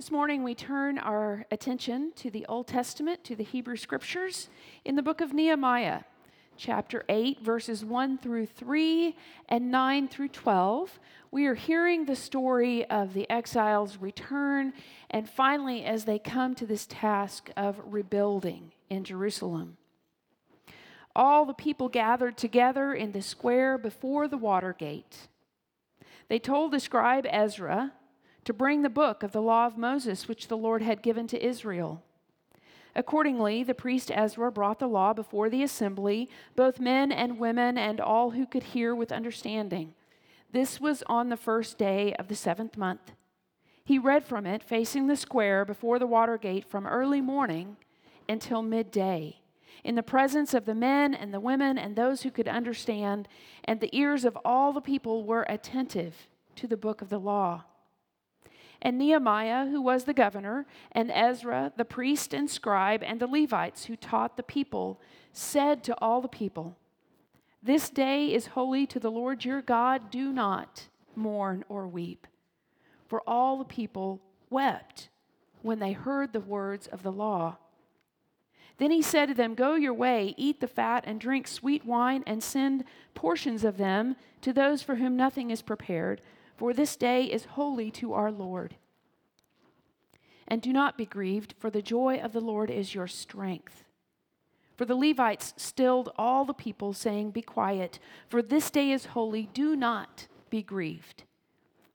This morning, we turn our attention to the Old Testament, to the Hebrew Scriptures, in the book of Nehemiah, chapter 8, verses 1 through 3 and 9 through 12. We are hearing the story of the exiles' return, and finally, as they come to this task of rebuilding in Jerusalem. All the people gathered together in the square before the water gate. They told the scribe Ezra, to bring the book of the law of Moses, which the Lord had given to Israel. Accordingly, the priest Ezra brought the law before the assembly, both men and women, and all who could hear with understanding. This was on the first day of the seventh month. He read from it, facing the square before the water gate, from early morning until midday, in the presence of the men and the women and those who could understand, and the ears of all the people were attentive to the book of the law. And Nehemiah, who was the governor, and Ezra, the priest and scribe, and the Levites who taught the people, said to all the people, This day is holy to the Lord your God. Do not mourn or weep. For all the people wept when they heard the words of the law. Then he said to them, Go your way, eat the fat, and drink sweet wine, and send portions of them to those for whom nothing is prepared for this day is holy to our Lord. And do not be grieved, for the joy of the Lord is your strength. For the Levites stilled all the people, saying, Be quiet, for this day is holy, do not be grieved.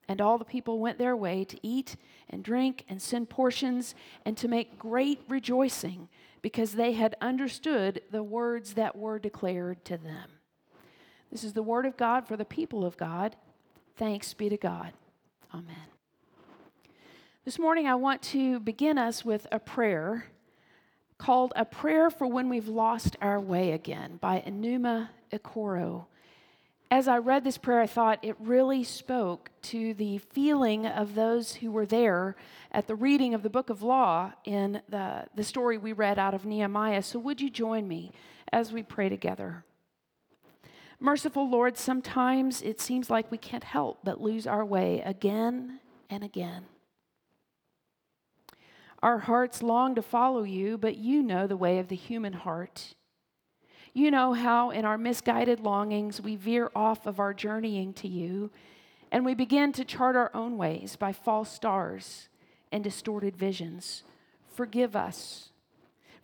And all the people went their way to eat and drink and send portions and to make great rejoicing, because they had understood the words that were declared to them. This is the word of God for the people of God. Thanks be to God. Amen. This morning, I want to begin us with a prayer called A Prayer for When We've Lost Our Way Again by Enuma Okoro. As I read this prayer, I thought it really spoke to the feeling of those who were there at the reading of the book of law in the, the story we read out of Nehemiah. So, would you join me as we pray together? Merciful Lord, sometimes it seems like we can't help but lose our way again and again. Our hearts long to follow you, but you know the way of the human heart. You know how, in our misguided longings, we veer off of our journeying to you and we begin to chart our own ways by false stars and distorted visions. Forgive us.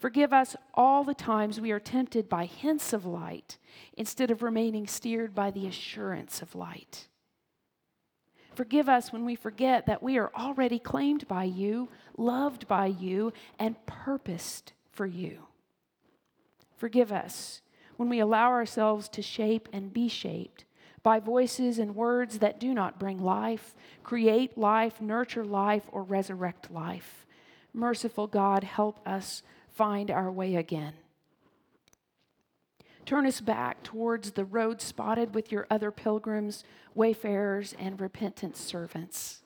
Forgive us all the times we are tempted by hints of light instead of remaining steered by the assurance of light. Forgive us when we forget that we are already claimed by you, loved by you, and purposed for you. Forgive us when we allow ourselves to shape and be shaped by voices and words that do not bring life, create life, nurture life, or resurrect life. Merciful God, help us find our way again. Turn us back towards the road spotted with your other pilgrims, wayfarers, and repentant servants.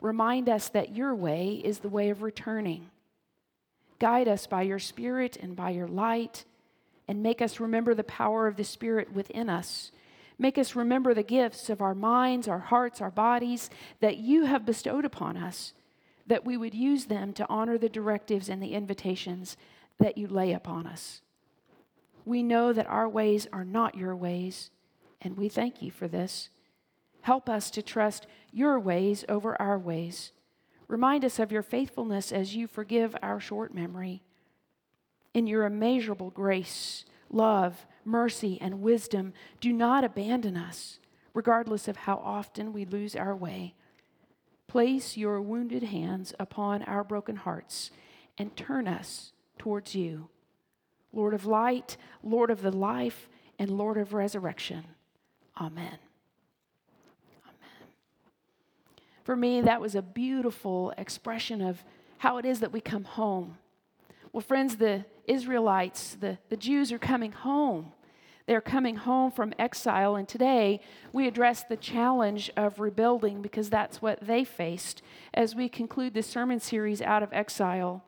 Remind us that your way is the way of returning. Guide us by your Spirit and by your light, and make us remember the power of the Spirit within us. Make us remember the gifts of our minds, our hearts, our bodies that you have bestowed upon us, that we would use them to honor the directives and the invitations that you lay upon us. We know that our ways are not your ways, and we thank you for this. Help us to trust your ways over our ways. Remind us of your faithfulness as you forgive our short memory. In your immeasurable grace, love, mercy, and wisdom, do not abandon us, regardless of how often we lose our way. Place your wounded hands upon our broken hearts and turn us towards you. Lord of light, Lord of the life, and Lord of resurrection. Amen. Amen. For me, that was a beautiful expression of how it is that we come home. Well, friends, the Israelites, the, the Jews are coming home. They're coming home from exile, and today we address the challenge of rebuilding because that's what they faced as we conclude this sermon series out of exile.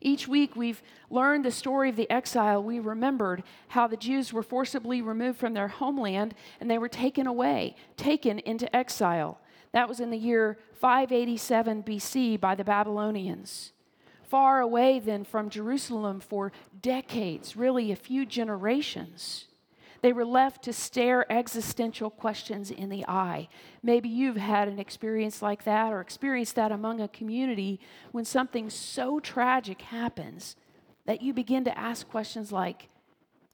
Each week we've learned the story of the exile. We remembered how the Jews were forcibly removed from their homeland and they were taken away, taken into exile. That was in the year 587 BC by the Babylonians. Far away then from Jerusalem for decades, really a few generations. They were left to stare existential questions in the eye. Maybe you've had an experience like that or experienced that among a community when something so tragic happens that you begin to ask questions like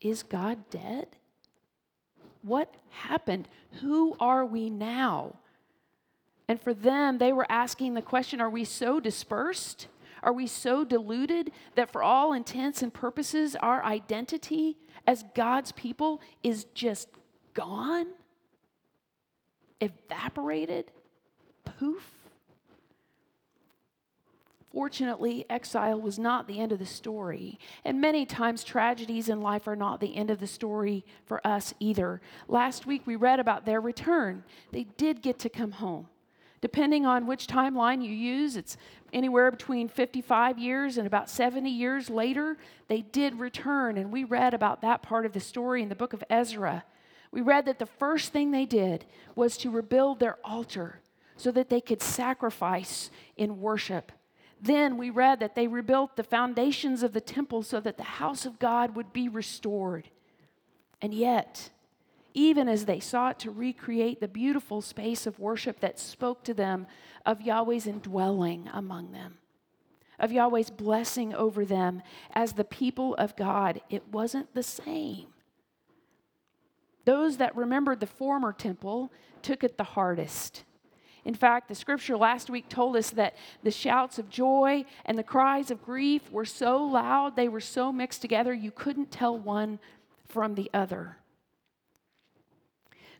Is God dead? What happened? Who are we now? And for them, they were asking the question Are we so dispersed? Are we so deluded that for all intents and purposes, our identity as God's people is just gone? Evaporated? Poof? Fortunately, exile was not the end of the story. And many times, tragedies in life are not the end of the story for us either. Last week, we read about their return. They did get to come home. Depending on which timeline you use, it's anywhere between 55 years and about 70 years later, they did return. And we read about that part of the story in the book of Ezra. We read that the first thing they did was to rebuild their altar so that they could sacrifice in worship. Then we read that they rebuilt the foundations of the temple so that the house of God would be restored. And yet, even as they sought to recreate the beautiful space of worship that spoke to them of Yahweh's indwelling among them, of Yahweh's blessing over them as the people of God, it wasn't the same. Those that remembered the former temple took it the hardest. In fact, the scripture last week told us that the shouts of joy and the cries of grief were so loud, they were so mixed together, you couldn't tell one from the other.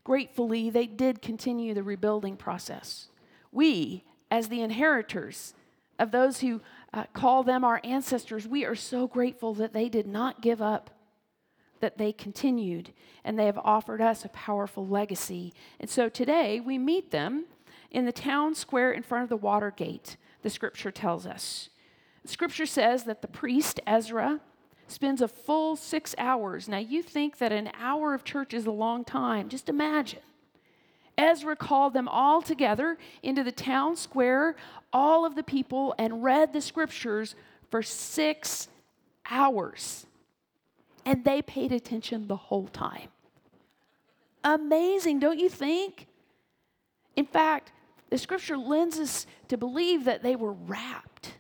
Gratefully, they did continue the rebuilding process. We, as the inheritors of those who uh, call them our ancestors, we are so grateful that they did not give up, that they continued, and they have offered us a powerful legacy. And so today we meet them in the town square in front of the water gate, the scripture tells us. The scripture says that the priest, Ezra, spends a full six hours. Now, you think that an hour of church is a long time. Just imagine. Ezra called them all together into the town square, all of the people, and read the scriptures for six hours. And they paid attention the whole time. Amazing, don't you think? In fact, the scripture lends us to believe that they were rapt,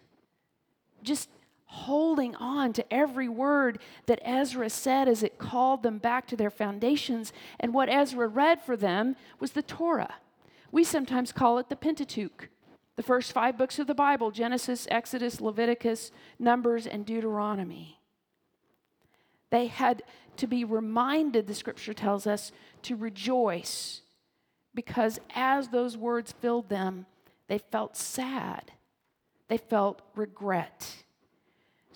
just holding on to every word that Ezra said as it called them back to their foundations. And what Ezra read for them was the Torah. We sometimes call it the Pentateuch, the first five books of the Bible Genesis, Exodus, Leviticus, Numbers, and Deuteronomy. They had to be reminded, the scripture tells us, to rejoice because as those words filled them, they felt sad. They felt regret.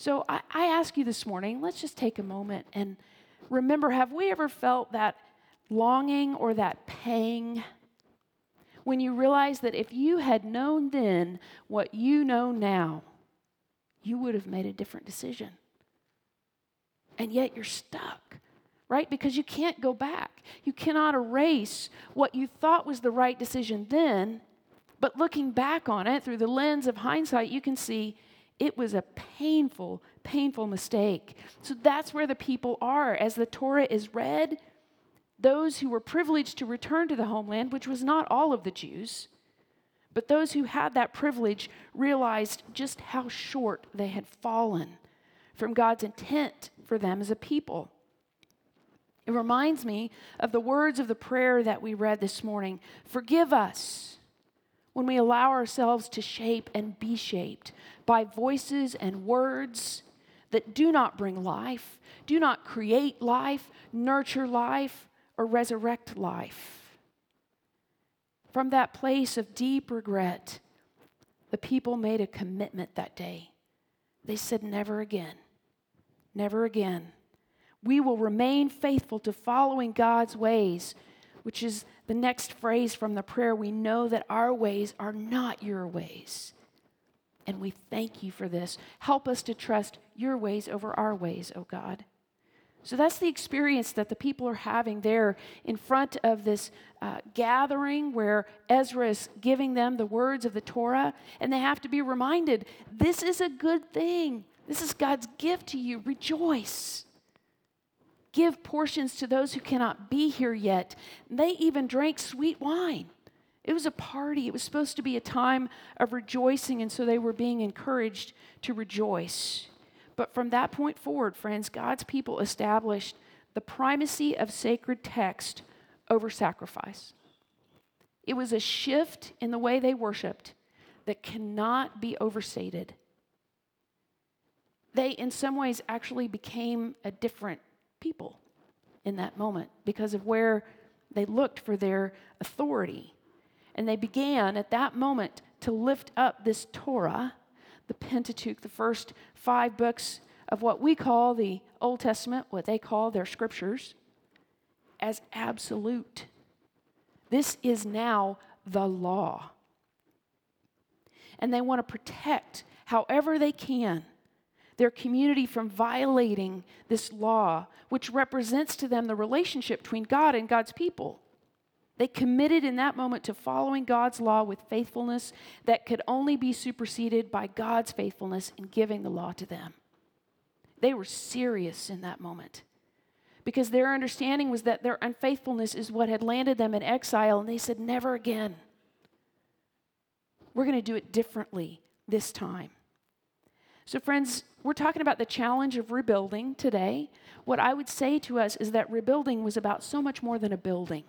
So I, I, ask you this morning, let's just take a moment and remember have we ever felt that longing or that pang when you realize that if you had known then what you know now, you would have made a different decision? And yet you're stuck right? Because you can't go back. You cannot erase what you thought was the right decision then, but looking back on it through the lens of hindsight, you can see it was a painful, painful mistake. So that's where the people are. As the Torah is read, those who were privileged to return to the homeland, which was not all of the Jews, but those who had that privilege realized just how short they had fallen from God's intent for them as a people. It reminds me of the words of the prayer that we read this morning Forgive us when we allow ourselves to shape and be shaped by voices and words that do not bring life, do not create life, nurture life, or resurrect life. From that place of deep regret, the people made a commitment that day. They said, Never again, never again we will remain faithful to following God's ways, which is the next phrase from the prayer. We know that our ways are not your ways. And we thank you for this. Help us to trust your ways over our ways, O oh God. So that's the experience that the people are having there in front of this uh, gathering where Ezra is giving them the words of the Torah, and they have to be reminded this is a good thing. This is God's gift to you. Rejoice. Give portions to those who cannot be here yet. They even drank sweet wine. It was a party. It was supposed to be a time of rejoicing, and so they were being encouraged to rejoice. But from that point forward, friends, God's people established the primacy of sacred text over sacrifice. It was a shift in the way they worshiped that cannot be overstated. They, in some ways, actually became a different people in that moment because of where they looked for their authority. And they began at that moment to lift up this Torah the Pentateuch, the first five books of what we call the Old Testament, what they call their scriptures, as absolute. This is now the law. And they want to protect, however they can, their community from violating this law, which represents to them the relationship between God and God's people. They committed in that moment to following God's law with faithfulness that could only be superseded by God's faithfulness in giving the law to them. They were serious in that moment because their understanding was that their unfaithfulness is what had landed them in exile, and they said, Never again. We're going to do it differently this time. So, friends, we're talking about the challenge of rebuilding today. What I would say to us is that rebuilding was about so much more than a building.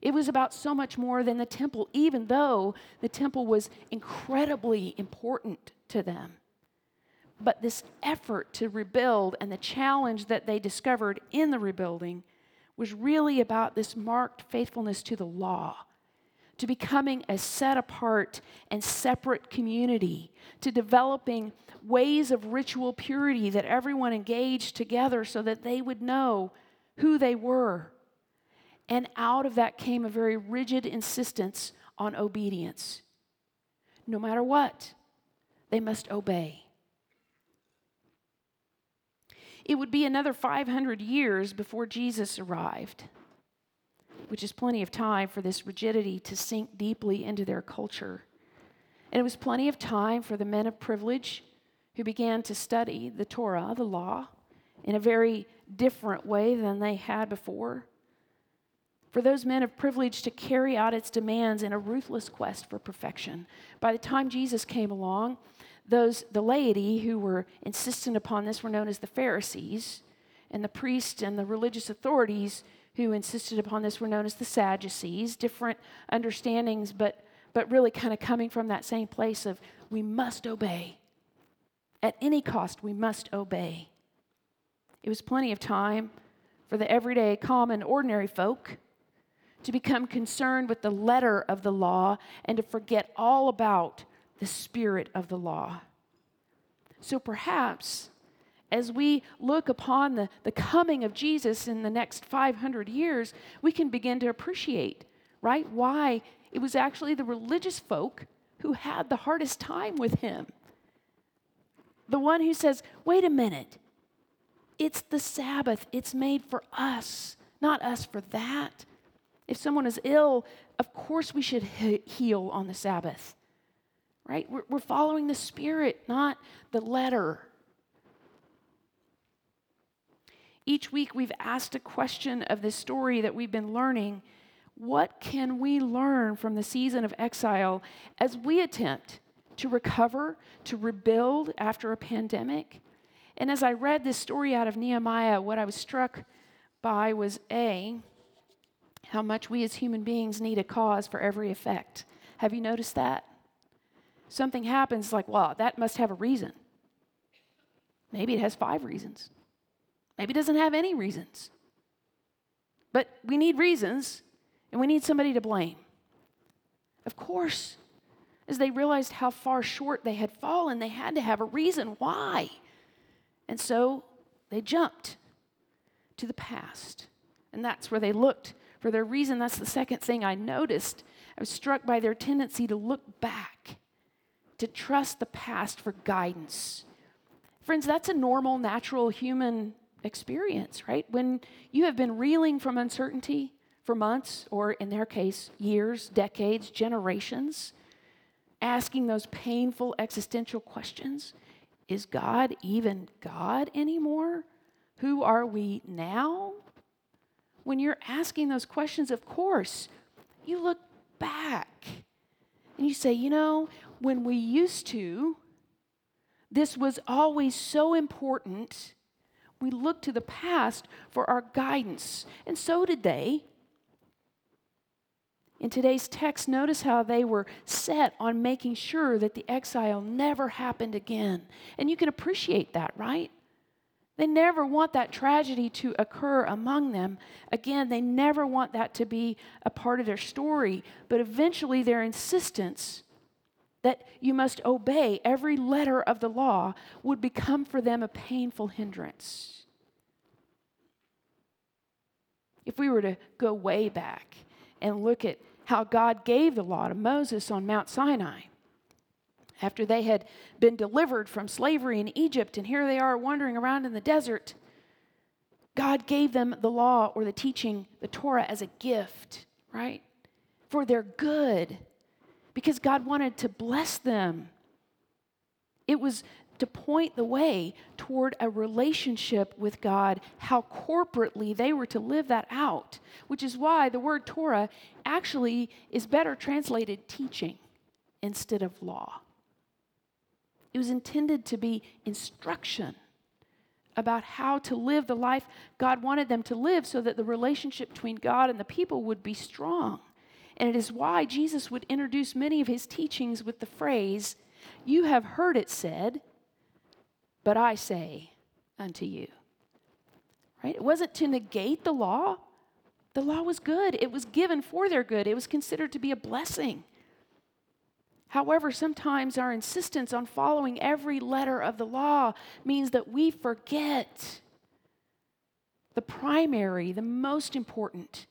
It was about so much more than the temple, even though the temple was incredibly important to them. But this effort to rebuild and the challenge that they discovered in the rebuilding was really about this marked faithfulness to the law, to becoming a set apart and separate community, to developing ways of ritual purity that everyone engaged together so that they would know who they were and out of that came a very rigid insistence on obedience. No matter what, they must obey. It would be another 500 years before Jesus arrived, which is plenty of time for this rigidity to sink deeply into their culture. And it was plenty of time for the men of privilege who began to study the Torah, the law, in a very different way than they had before for those men of privilege to carry out its demands in a ruthless quest for perfection. By the time Jesus came along, those the laity who were insistent upon this were known as the Pharisees, and the priests and the religious authorities who insisted upon this were known as the Sadducees. Different understandings, but but really kind of coming from that same place of we must obey. At any cost, we must obey. It was plenty of time for the everyday, common, ordinary folk to become concerned with the letter of the law and to forget all about the spirit of the law. So perhaps as we look upon the, the coming of Jesus in the next 500 years, we can begin to appreciate, right, why it was actually the religious folk who had the hardest time with him. The one who says, wait a minute, it's the Sabbath, it's made for us, not us for that. If someone is ill, of course we should he- heal on the Sabbath, right? We're, we're following the Spirit, not the letter. Each week we've asked a question of this story that we've been learning. What can we learn from the season of exile as we attempt to recover, to rebuild after a pandemic? And as I read this story out of Nehemiah, what I was struck by was A, how much we as human beings need a cause for every effect. Have you noticed that? Something happens like, well, that must have a reason. Maybe it has five reasons. Maybe doesn't have any reasons. But we need reasons, and we need somebody to blame. Of course, as they realized how far short they had fallen, they had to have a reason why. And so they jumped to the past. And that's where they looked for their reason. That's the second thing I noticed. I was struck by their tendency to look back, to trust the past for guidance. Friends, that's a normal, natural human experience, right? When you have been reeling from uncertainty for months, or in their case, years, decades, generations, asking those painful existential questions Is God even God anymore? Who are we now? When you're asking those questions, of course, you look back and you say, you know, when we used to, this was always so important. We look to the past for our guidance, and so did they. In today's text, notice how they were set on making sure that the exile never happened again. And you can appreciate that, right? They never want that tragedy to occur among them. Again, they never want that to be a part of their story. But eventually, their insistence that you must obey every letter of the law would become for them a painful hindrance. If we were to go way back and look at how God gave the law to Moses on Mount Sinai, after they had been delivered from slavery in Egypt, and here they are wandering around in the desert, God gave them the law or the teaching, the Torah, as a gift, right? For their good because God wanted to bless them. It was to point the way toward a relationship with God, how corporately they were to live that out, which is why the word Torah actually is better translated teaching instead of law. It was intended to be instruction about how to live the life God wanted them to live so that the relationship between God and the people would be strong. And it is why Jesus would introduce many of his teachings with the phrase, You have heard it said, but I say unto you. Right? It wasn't to negate the law. The law was good, it was given for their good, it was considered to be a blessing. However, sometimes our insistence on following every letter of the law means that we forget the primary, the most important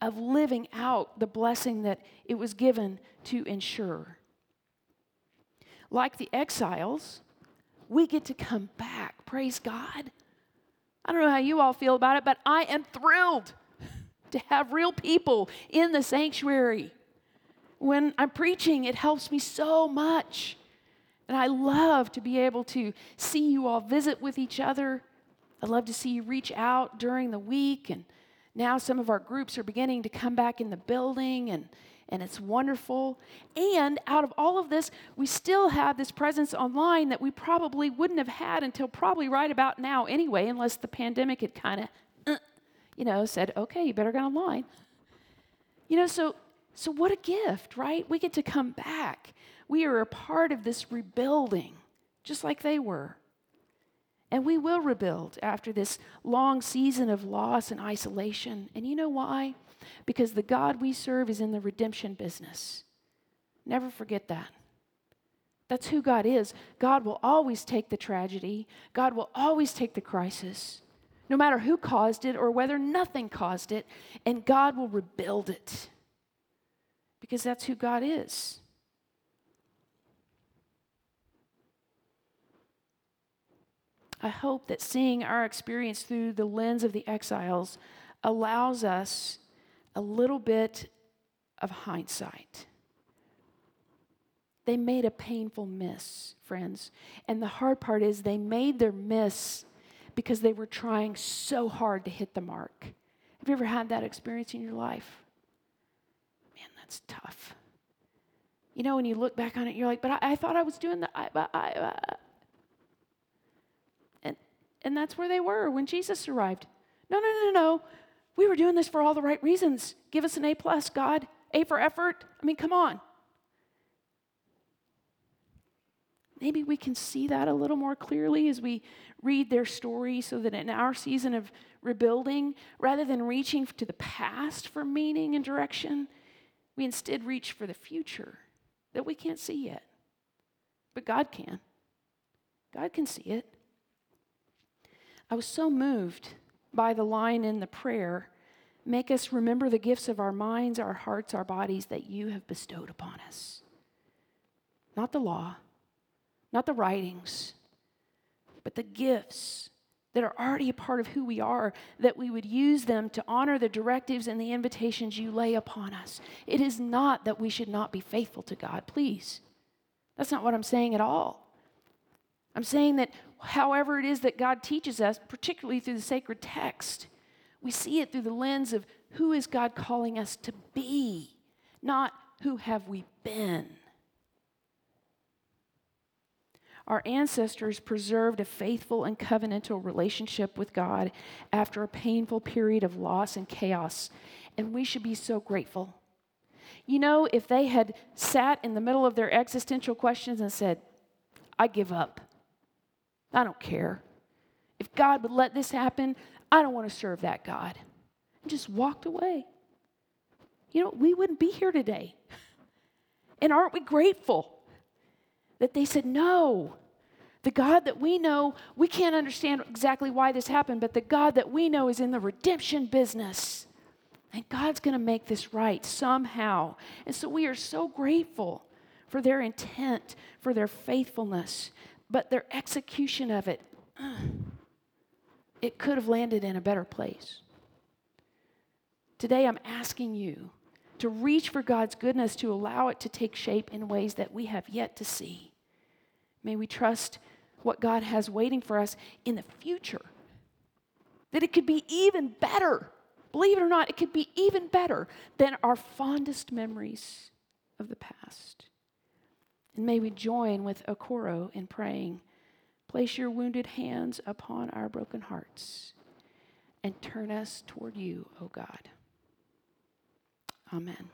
of living out the blessing that it was given to ensure. Like the exiles, we get to come back. Praise God. I don't know how you all feel about it, but I am thrilled to have real people in the sanctuary. When I'm preaching, it helps me so much. And I love to be able to see you all visit with each other. I love to see you reach out during the week and now some of our groups are beginning to come back in the building and and it's wonderful. And out of all of this, we still have this presence online that we probably wouldn't have had until probably right about now anyway, unless the pandemic had kind of, uh, you know, said, okay, you better go online. You know, so so what a gift, right? We get to come back. We are a part of this rebuilding, just like they were. And we will rebuild after this long season of loss and isolation. And you know why? Because the God we serve is in the redemption business. Never forget that. That's who God is. God will always take the tragedy, God will always take the crisis, no matter who caused it or whether nothing caused it, and God will rebuild it. Because that's who God is. I hope that seeing our experience through the lens of the exiles allows us a little bit of hindsight. They made a painful miss, friends. And the hard part is they made their miss because they were trying so hard to hit the mark. Have you ever had that experience in your life? Man, that's tough. You know, when you look back on it, you're like, but I, I thought I was doing the, I, I, and that's where they were when Jesus arrived. No, no, no, no. No. We were doing this for all the right reasons. Give us an A plus, God. A for effort. I mean, come on. Maybe we can see that a little more clearly as we read their story so that in our season of rebuilding, rather than reaching to the past for meaning and direction, we instead reach for the future that we can't see yet. But God can. God can see it. I was so moved by the line in the prayer Make us remember the gifts of our minds, our hearts, our bodies that you have bestowed upon us. Not the law, not the writings, but the gifts that are already a part of who we are, that we would use them to honor the directives and the invitations you lay upon us. It is not that we should not be faithful to God, please. That's not what I'm saying at all. I'm saying that however it is that God teaches us, particularly through the sacred text, we see it through the lens of who is God calling us to be, not who have we been. Our ancestors preserved a faithful and covenantal relationship with God after a painful period of loss and chaos, and we should be so grateful. You know, if they had sat in the middle of their existential questions and said, I give up, I don't care. If God would let this happen, I don't want to serve that God, and just walked away, you know, we wouldn't be here today. And aren't we grateful that they said, No, the God that we know, we can't understand exactly why this happened, but the God that we know is in the redemption business. And God's going to make this right somehow. And so we are so grateful for their intent, for their faithfulness, but their execution of it, it could have landed in a better place. Today, I'm asking you to reach for God's goodness, to allow it to take shape in ways that we have yet to see. May we trust what God has waiting for us in the future. That it could be even better. Believe it or not, it could be even better than our fondest memories of the past. And may we join with Okoro in praying, place your wounded hands upon our broken hearts and turn us toward you, O God. Amen.